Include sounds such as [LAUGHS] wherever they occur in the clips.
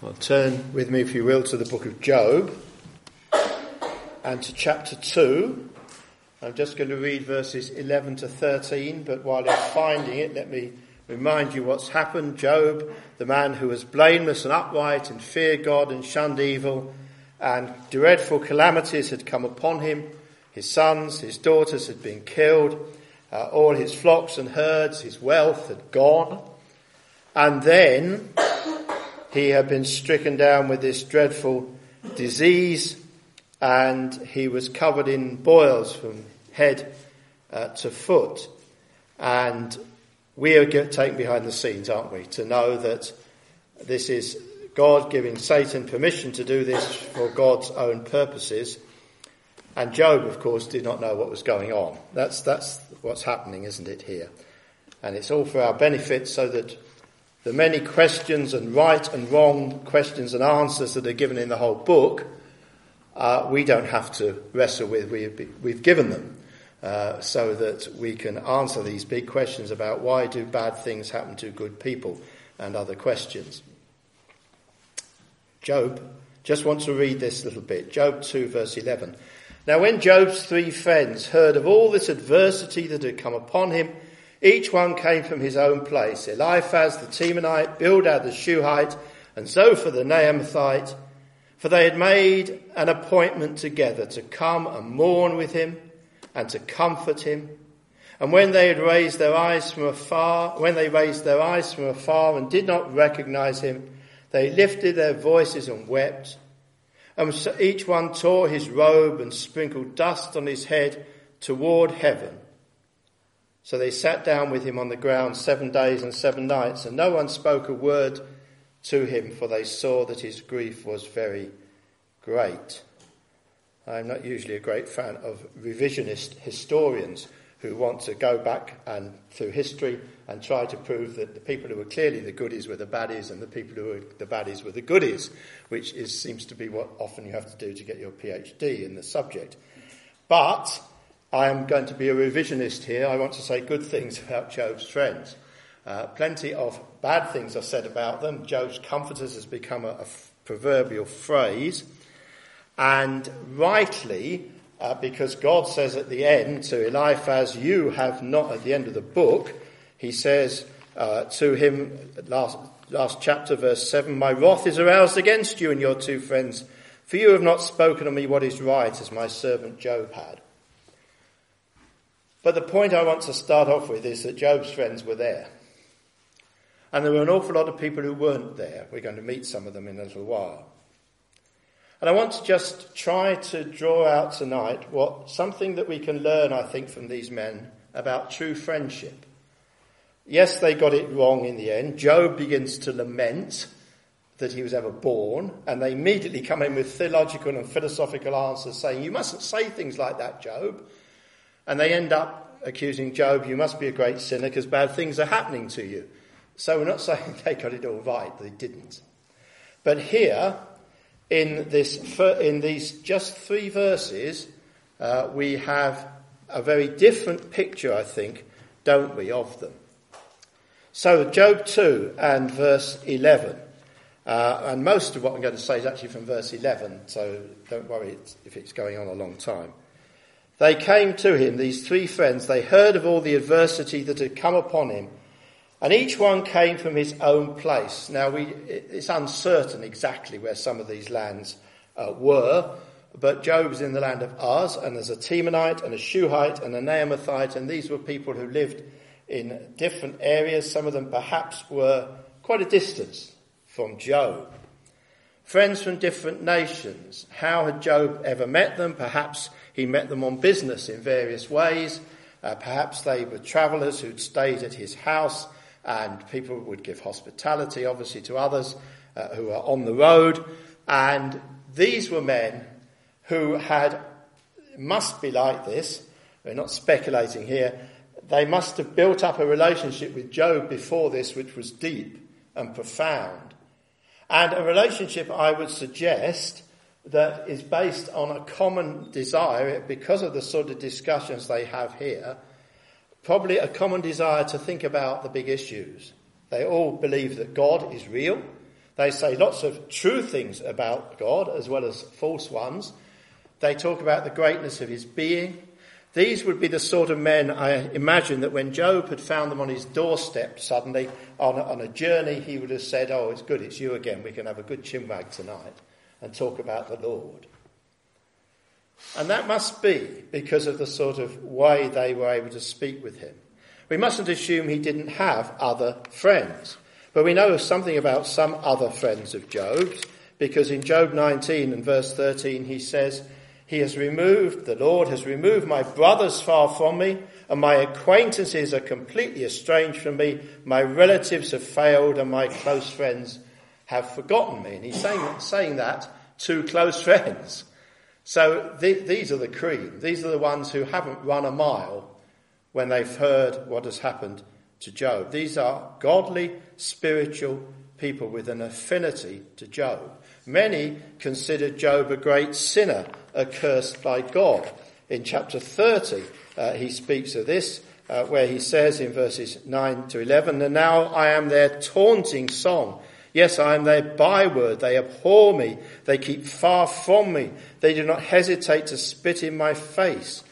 Well, turn with me, if you will, to the book of Job and to chapter 2. I'm just going to read verses 11 to 13, but while you're finding it, let me remind you what's happened. Job, the man who was blameless and upright and feared God and shunned evil, and dreadful calamities had come upon him. His sons, his daughters had been killed, uh, all his flocks and herds, his wealth had gone. And then he had been stricken down with this dreadful disease and he was covered in boils from head uh, to foot. And we are taken behind the scenes, aren't we, to know that this is God giving Satan permission to do this for God's own purposes. And Job, of course, did not know what was going on. That's, that's what's happening, isn't it, here? And it's all for our benefit so that the many questions and right and wrong questions and answers that are given in the whole book, uh, we don't have to wrestle with. We, we've given them uh, so that we can answer these big questions about why do bad things happen to good people and other questions. Job, just want to read this little bit. Job 2 verse 11. Now when Job's three friends heard of all this adversity that had come upon him, each one came from his own place. Eliphaz the Temanite, Bildad the Shuhite, and Zophar the Naamathite. For they had made an appointment together to come and mourn with him and to comfort him. And when they had raised their eyes from afar, when they raised their eyes from afar and did not recognize him, they lifted their voices and wept. And each one tore his robe and sprinkled dust on his head toward heaven so they sat down with him on the ground seven days and seven nights, and no one spoke a word to him, for they saw that his grief was very great. I'm not usually a great fan of revisionist historians who want to go back and through history and try to prove that the people who were clearly the goodies were the baddies and the people who were the baddies were the goodies, which is, seems to be what often you have to do to get your PhD in the subject. But I am going to be a revisionist here. I want to say good things about Job's friends. Uh, plenty of bad things are said about them. Job's comforters has become a, a f- proverbial phrase. And rightly, uh, because God says at the end to Eliphaz, you have not, at the end of the book, he says uh, to him, last, last chapter, verse 7, My wrath is aroused against you and your two friends, for you have not spoken to me what is right, as my servant Job had. But the point I want to start off with is that Job's friends were there. And there were an awful lot of people who weren't there. We're going to meet some of them in a little while. And I want to just try to draw out tonight what something that we can learn, I think, from these men about true friendship. Yes, they got it wrong in the end. Job begins to lament that he was ever born, and they immediately come in with theological and philosophical answers saying, You mustn't say things like that, Job. And they end up accusing Job, you must be a great sinner because bad things are happening to you. So we're not [LAUGHS] saying they got it all right, they didn't. But here, in, this, in these just three verses, uh, we have a very different picture, I think, don't we, of them. So Job 2 and verse 11. Uh, and most of what I'm going to say is actually from verse 11, so don't worry if it's going on a long time. They came to him, these three friends, they heard of all the adversity that had come upon him, and each one came from his own place. Now, we, it's uncertain exactly where some of these lands uh, were, but Job was in the land of Uz, and there's a Temanite and a Shuhite and a Naamathite, and these were people who lived in different areas. Some of them perhaps were quite a distance from Job. Friends from different nations. How had Job ever met them? Perhaps he met them on business in various ways. Uh, perhaps they were travellers who'd stayed at his house, and people would give hospitality, obviously, to others uh, who are on the road. And these were men who had, must be like this, we're not speculating here, they must have built up a relationship with Job before this which was deep and profound. And a relationship, I would suggest, that is based on a common desire, because of the sort of discussions they have here, probably a common desire to think about the big issues. They all believe that God is real. They say lots of true things about God as well as false ones. They talk about the greatness of his being. These would be the sort of men I imagine that when Job had found them on his doorstep suddenly on a, on a journey, he would have said, Oh, it's good, it's you again. We can have a good chinwag tonight and talk about the Lord. And that must be because of the sort of way they were able to speak with him. We mustn't assume he didn't have other friends. But we know something about some other friends of Job's because in Job 19 and verse 13 he says, He has removed, the Lord has removed my brothers far from me and my acquaintances are completely estranged from me. My relatives have failed and my close friends have forgotten me. And he's saying, saying that to close [LAUGHS] friends. So th- these are the cream. These are the ones who haven't run a mile when they've heard what has happened to Job. These are godly, spiritual people with an affinity to Job. Many considered Job a great sinner, accursed by God. In chapter 30, uh, he speaks of this, uh, where he says in verses 9 to 11, And now I am their taunting song. Yes, I am their byword. They abhor me. They keep far from me. They do not hesitate to spit in my face.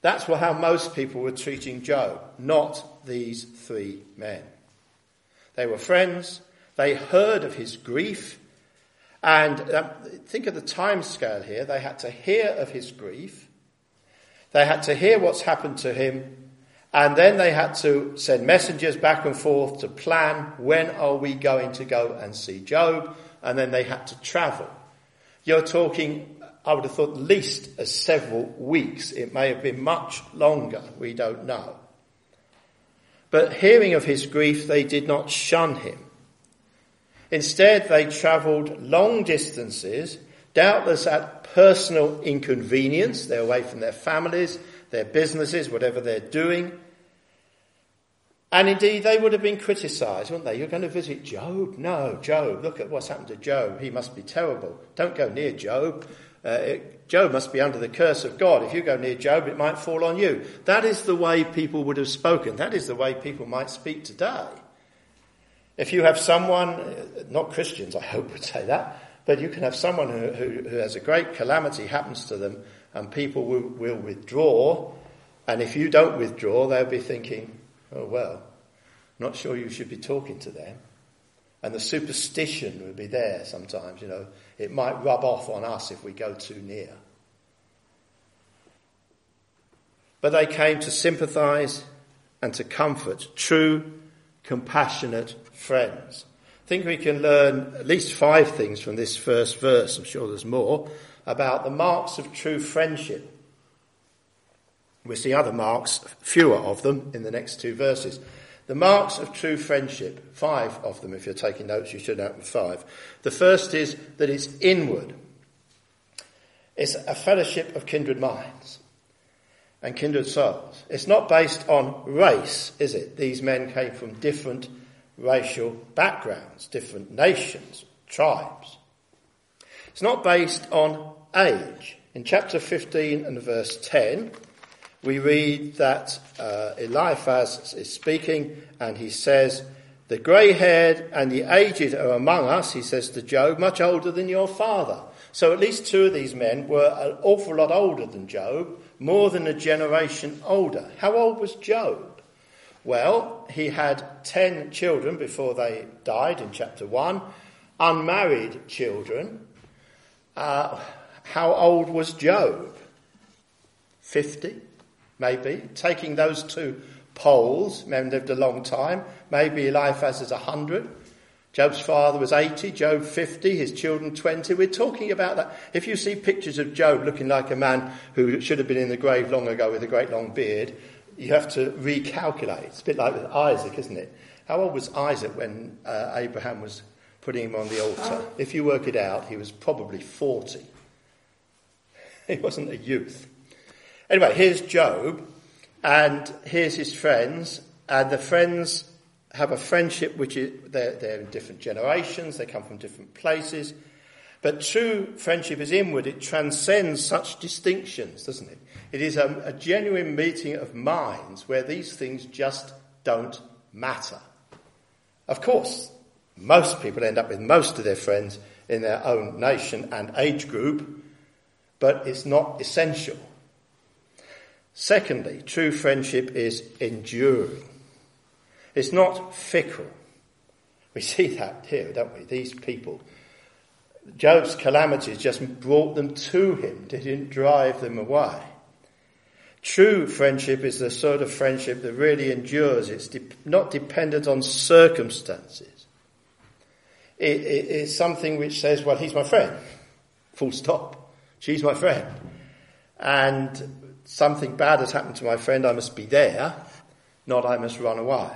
That's how most people were treating Job, not these three men. They were friends. They heard of his grief. And um, think of the time scale here. They had to hear of his grief. They had to hear what's happened to him. And then they had to send messengers back and forth to plan when are we going to go and see Job. And then they had to travel. You're talking, I would have thought, at least as several weeks. It may have been much longer. We don't know. But hearing of his grief, they did not shun him. Instead, they travelled long distances, doubtless at personal inconvenience. They're away from their families, their businesses, whatever they're doing. And indeed, they would have been criticised, wouldn't they? You're going to visit Job? No, Job. Look at what's happened to Job. He must be terrible. Don't go near Job. Uh, it, Job must be under the curse of God. If you go near Job, it might fall on you. That is the way people would have spoken. That is the way people might speak today. If you have someone, uh, not Christians, I hope [LAUGHS] would say that, but you can have someone who, who, who has a great calamity happens to them and people will, will withdraw. And if you don't withdraw, they'll be thinking, oh well, not sure you should be talking to them. And the superstition would be there sometimes, you know. It might rub off on us if we go too near. But they came to sympathize and to comfort true, compassionate friends. I think we can learn at least five things from this first verse. I'm sure there's more about the marks of true friendship. We'll see other marks, fewer of them, in the next two verses. The marks of true friendship, five of them, if you're taking notes, you should have five. The first is that it's inward. It's a fellowship of kindred minds and kindred souls. It's not based on race, is it? These men came from different racial backgrounds, different nations, tribes. It's not based on age. In chapter 15 and verse 10, we read that uh, Eliphaz is speaking and he says, The grey haired and the aged are among us, he says to Job, much older than your father. So at least two of these men were an awful lot older than Job, more than a generation older. How old was Job? Well, he had ten children before they died in chapter 1, unmarried children. Uh, how old was Job? 50? Maybe, taking those two poles, men lived a long time, maybe Eliphaz is 100, Job's father was 80, Job 50, his children 20. We're talking about that. If you see pictures of Job looking like a man who should have been in the grave long ago with a great long beard, you have to recalculate. It's a bit like with Isaac, isn't it? How old was Isaac when uh, Abraham was putting him on the altar? If you work it out, he was probably 40. [LAUGHS] He wasn't a youth. Anyway, here's Job, and here's his friends, and the friends have a friendship which is, they're, they're in different generations, they come from different places. But true friendship is inward, it transcends such distinctions, doesn't it? It is a, a genuine meeting of minds where these things just don't matter. Of course, most people end up with most of their friends in their own nation and age group, but it's not essential. Secondly, true friendship is enduring. It's not fickle. We [LAUGHS] see that here, don't we? These people. Job's calamities just brought them to him, didn't drive them away. True friendship is the sort of friendship that really endures. It's de- not dependent on circumstances. It, it, it's something which says, well, he's my friend. Full stop. She's my friend. And something bad has happened to my friend, I must be there, not I must run away.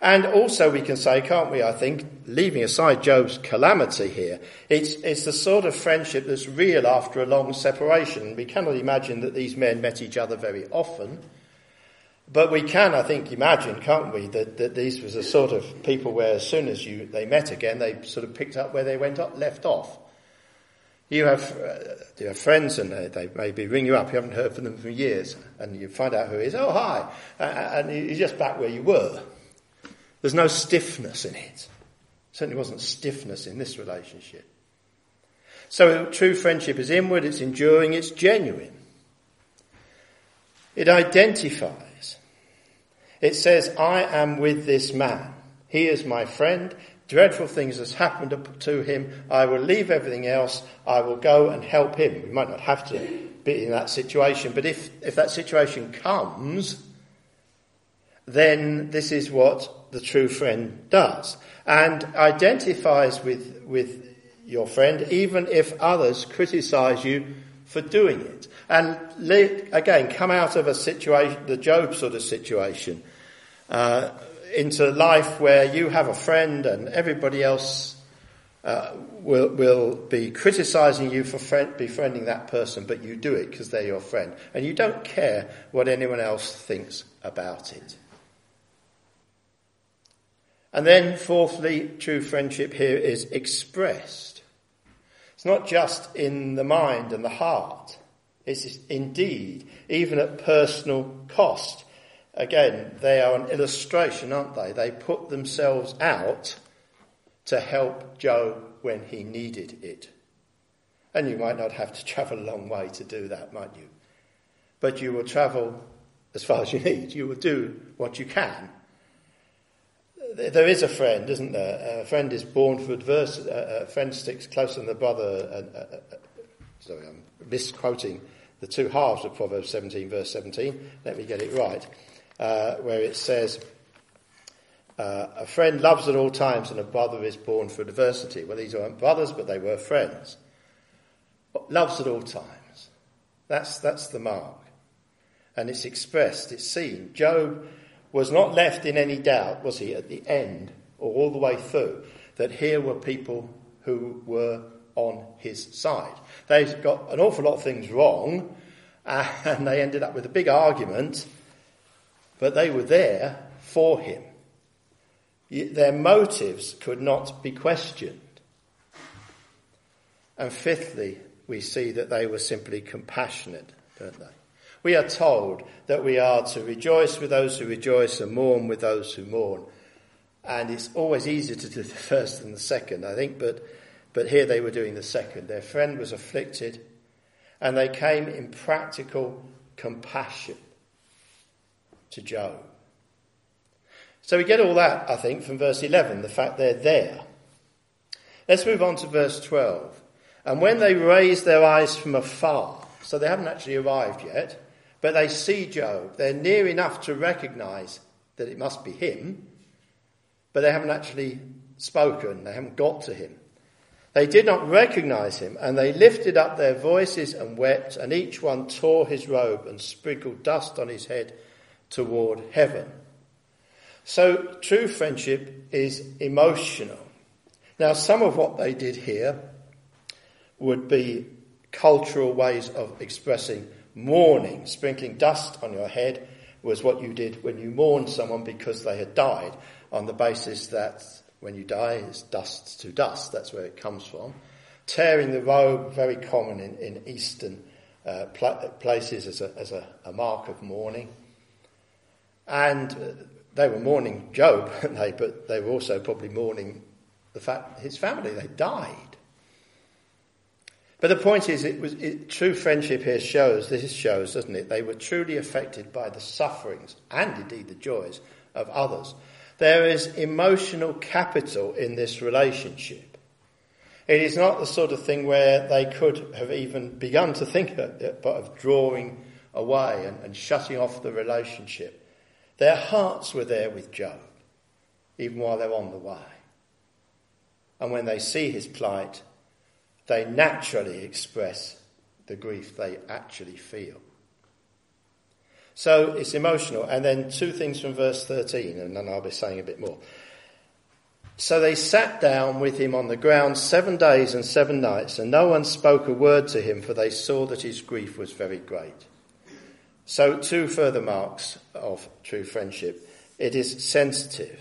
And also we can say, can't we, I think, leaving aside Job's calamity here, it's, it's the sort of friendship that's real after a long separation. We cannot imagine that these men met each other very often. But we can, I think, imagine, can't we, that, that these was a sort of people where as soon as you, they met again, they sort of picked up where they went up, left off. You have, uh, you have friends and they, they, maybe ring you up, you haven't heard from them for years, and you find out who it is, oh hi, uh, and you're just back where you were. There's no stiffness in it. Certainly wasn't stiffness in this relationship. So true friendship is inward, it's enduring, it's genuine. It identifies. It says, I am with this man. He is my friend. Dreadful things has happened to him. I will leave everything else. I will go and help him. We might not have to be in that situation, but if, if that situation comes, then this is what the true friend does and identifies with, with your friend even if others criticize you for doing it. And again, come out of a situation, the Job sort of situation, uh, into life where you have a friend and everybody else uh, will, will be criticizing you for friend, befriending that person, but you do it because they're your friend. And you don't care what anyone else thinks about it. And then, fourthly, true friendship here is expressed. It's not just in the mind and the heart. It's indeed, even at personal cost. Again, they are an illustration, aren't they? They put themselves out to help Job when he needed it. And you might not have to [LAUGHS] travel a long way to do that, might you? But you will travel as far as you need. You will do what you can there is a friend, isn't there? A friend is born for adversity. A friend sticks closer than the brother. Uh, uh, uh, sorry, I'm misquoting the two halves of Proverbs 17, verse 17. Let me get it right. Uh, where it says, uh, a friend loves at all times and a brother is born for adversity. Well, these weren't brothers, but they were friends. Loves at all times. That's, that's the mark. And it's expressed, it's seen. Job was not left in any doubt, was he, at the end or all the way through, that here were people who were on his side. They got an awful lot of things wrong, [LAUGHS] and they ended up with a big argument, but they were there for him. Their motives could not be questioned. And fifthly, we see that they were simply compassionate, don't they? We are told that we are to rejoice with those who rejoice and mourn with those who mourn. And it's always easier to do the [LAUGHS] first than the second, I think, but, but here they were doing the second. Their friend was afflicted, and they came in practical compassion to Job. So we get all that, I think, from verse 11, the fact they're there. Let's move on to verse 12. And when they raised their eyes from afar, so they haven't actually arrived yet, but they see Job. They're near enough to recognize that it must be him, but they haven't actually spoken. They haven't got to him. They did not recognize him, and they lifted up their voices and wept, and each one tore his robe and sprinkled dust on his head toward heaven. So true friendship is emotional. Now, some of what they did here would be cultural ways of expressing mourning, sprinkling dust on your head, was what you did when you mourned someone because they had died, on the basis that when you die, it's dust to dust. That's where it comes from. Tearing the robe, very common in, in Eastern uh, pl- places as, a, as a, a, mark of mourning. And uh, they were mourning Job, [LAUGHS] they? But they were also probably mourning the fact his family, they died. But the point is, it was it, true friendship here shows, this shows, doesn't it? They were truly affected by the sufferings and indeed the joys of others. There is emotional capital in this relationship. It is not the sort of thing where they could have even begun to think of but of drawing away and, and shutting off the relationship. Their hearts were there with Job, even while they're on the way. And when they see his plight, they naturally express the grief they actually feel. So it's emotional. And then two things from verse 13, and then I'll be saying a bit more. So they sat down with him on the ground seven days and seven nights, and no one spoke a word to him, for they saw that his grief was very great. So, two further marks of true friendship. It is sensitive.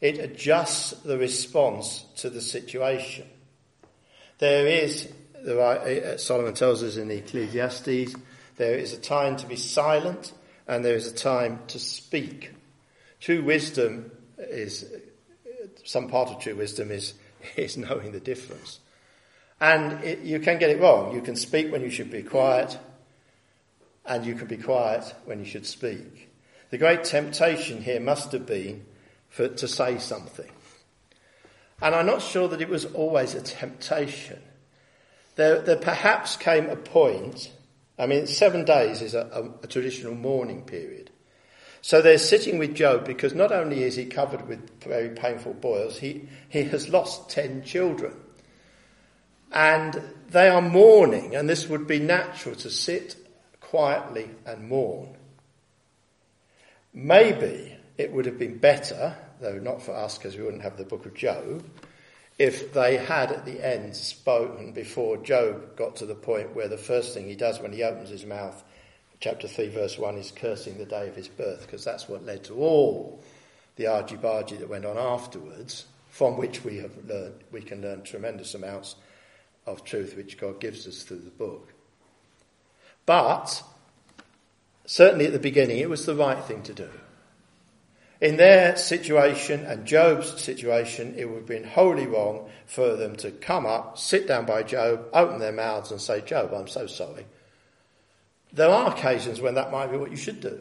It adjusts the response to the situation. There is, uh, Solomon tells us in the Ecclesiastes, there is a time to be silent and there is a time to speak. True wisdom is, some part of true wisdom is, [LAUGHS] is knowing the difference. And it, you can get it wrong. You can speak when you should be quiet, and you can be quiet when you should speak. The great temptation here must have been for, to say something. And I'm not sure that it was always a temptation. There, there perhaps came a point, I mean, seven days is a, a, a traditional mourning period. So they're sitting with Job because not only is he covered with very painful boils, he, he has lost ten children. And they are mourning, and this would be natural to sit quietly and mourn. Maybe it would have been better though not for us because we wouldn't have the book of Job, if they had at the end spoken before Job got to the point where the first thing he does when he opens his mouth, chapter 3, verse 1, is cursing the day of his birth, because that's what led to all the argy-bargy that went on afterwards, from which we have learned, we can learn tremendous amounts of truth which God gives us through the book. But certainly at the beginning, it was the right thing to do. In their situation and Job's situation, it would have been wholly wrong for them to come up, sit down by Job, open their mouths and say, Job, I'm so sorry. There are occasions when that might be what you should do.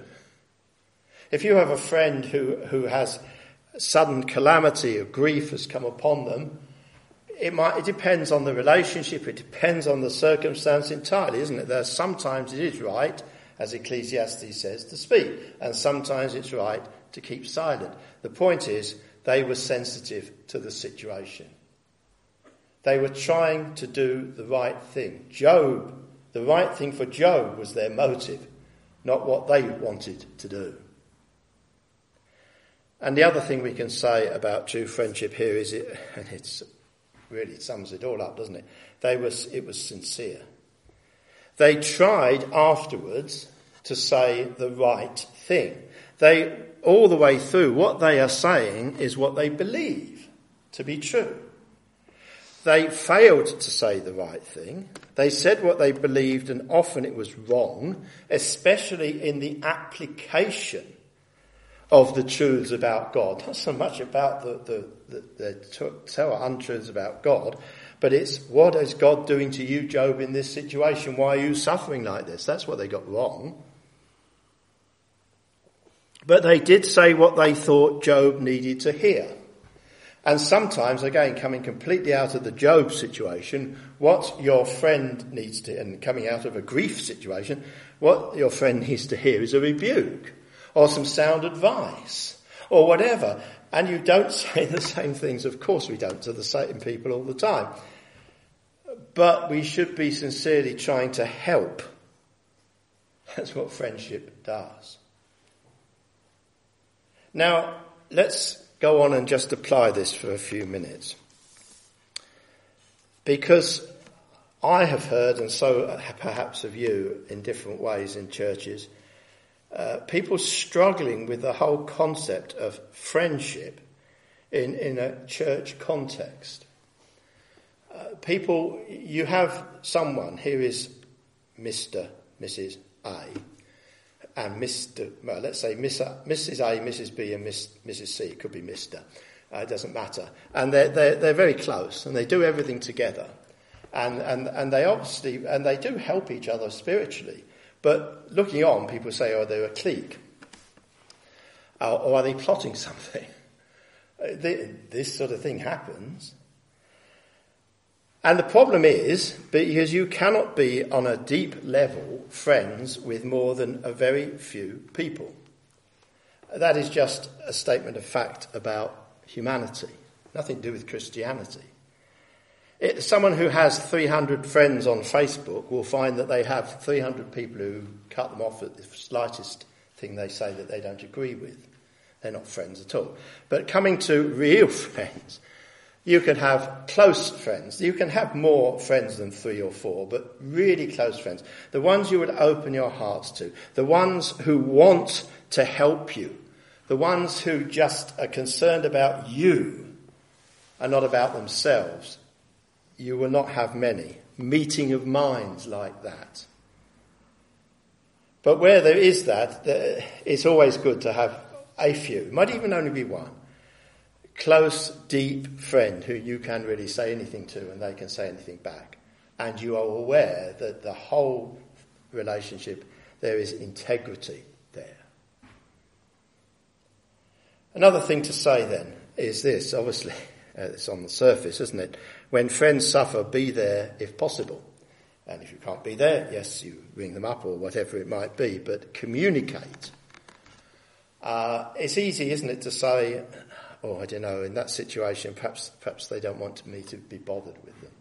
If you have a friend who, who has sudden calamity or grief has come upon them, it might, it depends on the relationship, it depends on the circumstance entirely, isn't it? There sometimes it is right, as Ecclesiastes says, to speak, and sometimes it's right to keep silent. The point is, they were sensitive to the situation. They were trying to do the right thing. Job, the right thing for Job was their motive, not what they wanted to do. And the other thing we can say about true friendship here is it, [LAUGHS] and it's really sums it all up, doesn't it? They was, it was sincere. They tried afterwards to say the right thing. They all the way through, what they are saying is what they believe to be true. They failed to say the right thing. They said what they believed and often it was wrong, especially in the application of the truths about God. Not so much about the, the, the, the untruths about God, but it's what is God doing to you, Job, in this situation? Why are you suffering like this? That's what they got wrong. But they did say what they thought Job needed to hear. And sometimes, again, coming completely out of the Job situation, what your friend needs to, and coming out of a grief situation, what your friend needs to hear is a rebuke or some sound advice or whatever. And you don't [LAUGHS] say the same things, of course we don't, to the same people all the time. But we should be sincerely trying to help. That's what friendship does. Now, let's go on and just apply this for a few minutes. Because I have heard, and so perhaps of you in different ways in churches, uh, people struggling with the whole concept of friendship in, in a church context. Uh, people, you have someone, here is Mr., Mrs. A, and Mr. Well, let's say Miss, Mrs. A, Mrs. B, and Miss, Mrs. C. It could be Mr. Uh, it doesn't matter. And they're, they're, they're very close, and they do everything together. And, and, and they obviously, and they do help each other spiritually. But looking on, people say, oh, they're a clique. Uh, or are they plotting something? [LAUGHS] This sort of thing happens. And the problem is because you cannot be on a deep level friends with more than a very few people. That is just a statement of fact about humanity, nothing to do with Christianity. It, someone who has 300 friends on Facebook will find that they have 300 people who cut them off at the slightest thing they say that they don't agree with. They're not friends at all. But coming to real [LAUGHS] friends, you can have close friends. You can have more friends than three or four, but really close friends. The ones you would open your hearts to. The ones who want to help you. The ones who just are concerned about you and not about themselves. You will not have many. Meeting of minds like that. But where there is that, it's always good to have a few. It might even only be one close, deep friend who you can really say anything to and they can say anything back. And you are aware that the whole relationship, there is integrity there. Another thing to say then is this, obviously, [LAUGHS] it's on the surface, isn't it? When friends suffer, be there if possible. And if you can't be there, yes, you ring them up or whatever it might be, but communicate. Uh, it's easy, isn't it, to say, oh, I don't know, in that situation, perhaps, perhaps they don't want me to be bothered with them.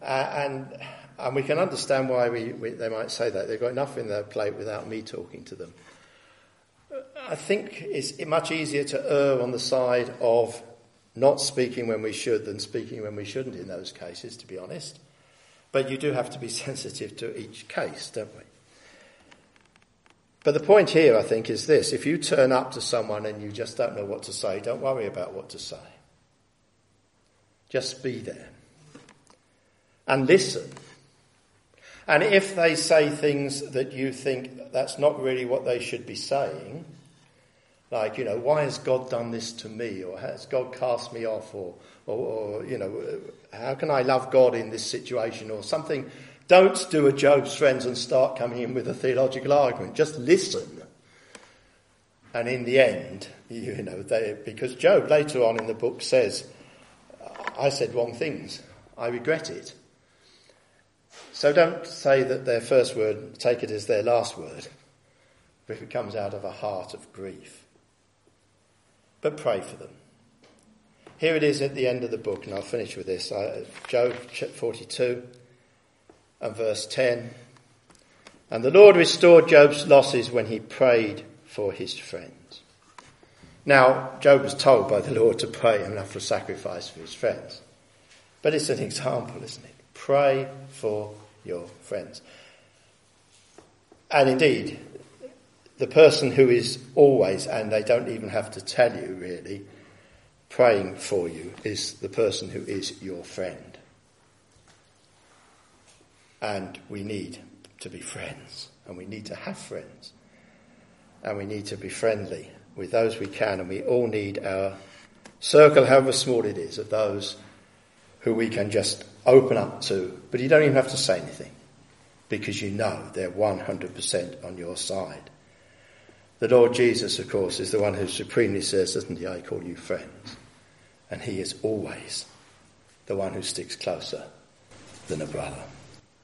Uh, and, and we can understand why we, we, they might say that. They've got enough in their plate without me talking to them. I think it's much easier to err on the side of not speaking when we should than speaking when we shouldn't in those cases, to be honest. But you do have to be [LAUGHS] sensitive to each case, don't we? But the point here, I think, is this. If you turn up to someone and you just don't know what to say, don't worry about what to say. Just be there. And listen. And if they say things that you think that's not really what they should be saying, like, you know, why has God done this to me? Or has God cast me off? Or, or, or you know, how can I love God in this situation? Or something don't do a Job's friends and start coming in with a theological argument. Just listen. And in the end, you know, they, because Job later on in the book says, I said wrong things. I regret it. So don't say that their first word, take it as their last word, if it comes out of a heart of grief. But pray for them. Here it is at the end of the book, and I'll finish with this. Job 42 and verse 10. And the Lord restored Job's losses when he prayed for his friends. Now, Job was told by the Lord to pray and offer sacrifice for his friends. But it's an example, isn't it? Pray for your friends. And indeed, the person who is always, and they don't even have to tell you really, praying for you is the person who is your friend. And we need to be friends, and we need to have friends, and we need to be friendly with those we can, and we all need our circle, however small it is, of those who we can just open up to. But you don't even have to say anything because you know they're 100% on your side. The Lord Jesus, of course, is the one who supremely says, doesn't he, I call you friends. And he is always the one who sticks closer than a brother.